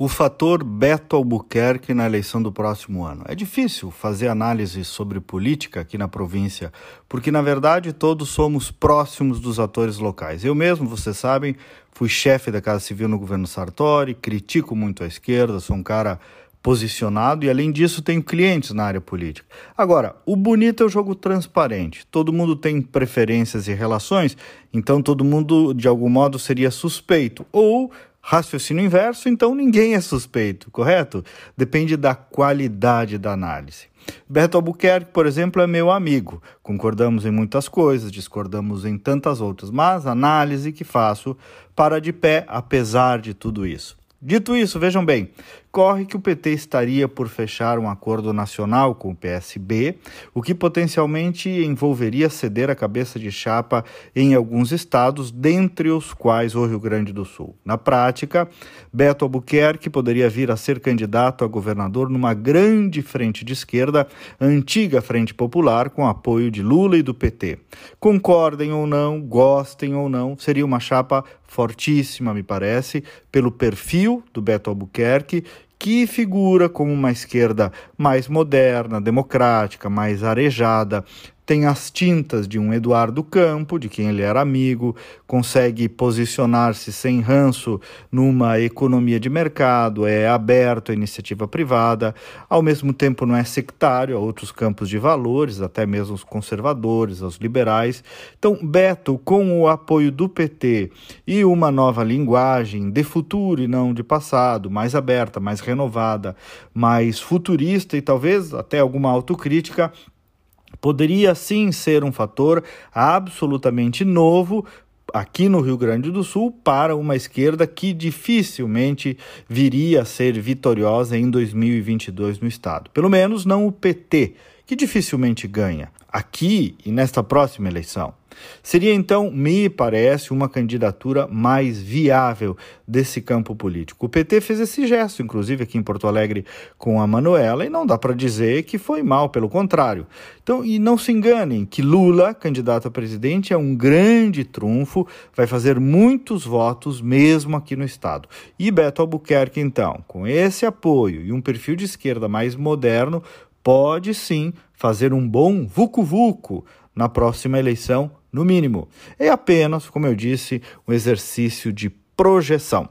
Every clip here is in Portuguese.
o fator Beto Albuquerque na eleição do próximo ano. É difícil fazer análise sobre política aqui na província, porque na verdade todos somos próximos dos atores locais. Eu mesmo, vocês sabem, fui chefe da Casa Civil no governo Sartori, critico muito a esquerda, sou um cara posicionado e, além disso, tenho clientes na área política. Agora, o bonito é o jogo transparente. Todo mundo tem preferências e relações, então todo mundo, de algum modo, seria suspeito. Ou raciocínio inverso, então ninguém é suspeito, correto? Depende da qualidade da análise. Beto Albuquerque, por exemplo, é meu amigo. Concordamos em muitas coisas, discordamos em tantas outras, mas a análise que faço para de pé apesar de tudo isso. Dito isso, vejam bem, corre que o PT estaria por fechar um acordo nacional com o PSB, o que potencialmente envolveria ceder a cabeça de chapa em alguns estados, dentre os quais o Rio Grande do Sul. Na prática, Beto Albuquerque poderia vir a ser candidato a governador numa grande frente de esquerda, antiga Frente Popular, com apoio de Lula e do PT. Concordem ou não, gostem ou não, seria uma chapa fortíssima, me parece, pelo perfil do Beto Albuquerque, que figura como uma esquerda mais moderna, democrática, mais arejada, tem as tintas de um Eduardo Campo, de quem ele era amigo, consegue posicionar-se sem ranço numa economia de mercado, é aberto à iniciativa privada, ao mesmo tempo não é sectário a outros campos de valores, até mesmo os conservadores, os liberais. Então, Beto, com o apoio do PT e uma nova linguagem de futuro e não de passado, mais aberta, mais renovada, mais futurista e talvez até alguma autocrítica, poderia sim ser um fator absolutamente novo aqui no Rio Grande do Sul para uma esquerda que dificilmente viria a ser vitoriosa em 2022 no estado. Pelo menos não o PT, que dificilmente ganha aqui e nesta próxima eleição. Seria então, me parece, uma candidatura mais viável desse campo político. O PT fez esse gesto, inclusive aqui em Porto Alegre com a Manuela, e não dá para dizer que foi mal, pelo contrário. Então, e não se enganem que Lula, candidato a presidente, é um grande trunfo, vai fazer muitos votos mesmo aqui no estado. E Beto Albuquerque, então, com esse apoio e um perfil de esquerda mais moderno, pode sim fazer um bom vucu-vucu na próxima eleição, no mínimo. É apenas, como eu disse, um exercício de projeção.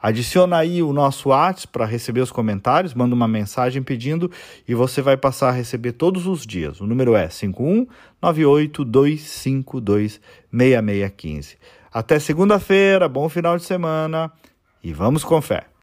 Adiciona aí o nosso WhatsApp para receber os comentários, manda uma mensagem pedindo e você vai passar a receber todos os dias. O número é 519825266615. Até segunda-feira, bom final de semana e vamos com fé.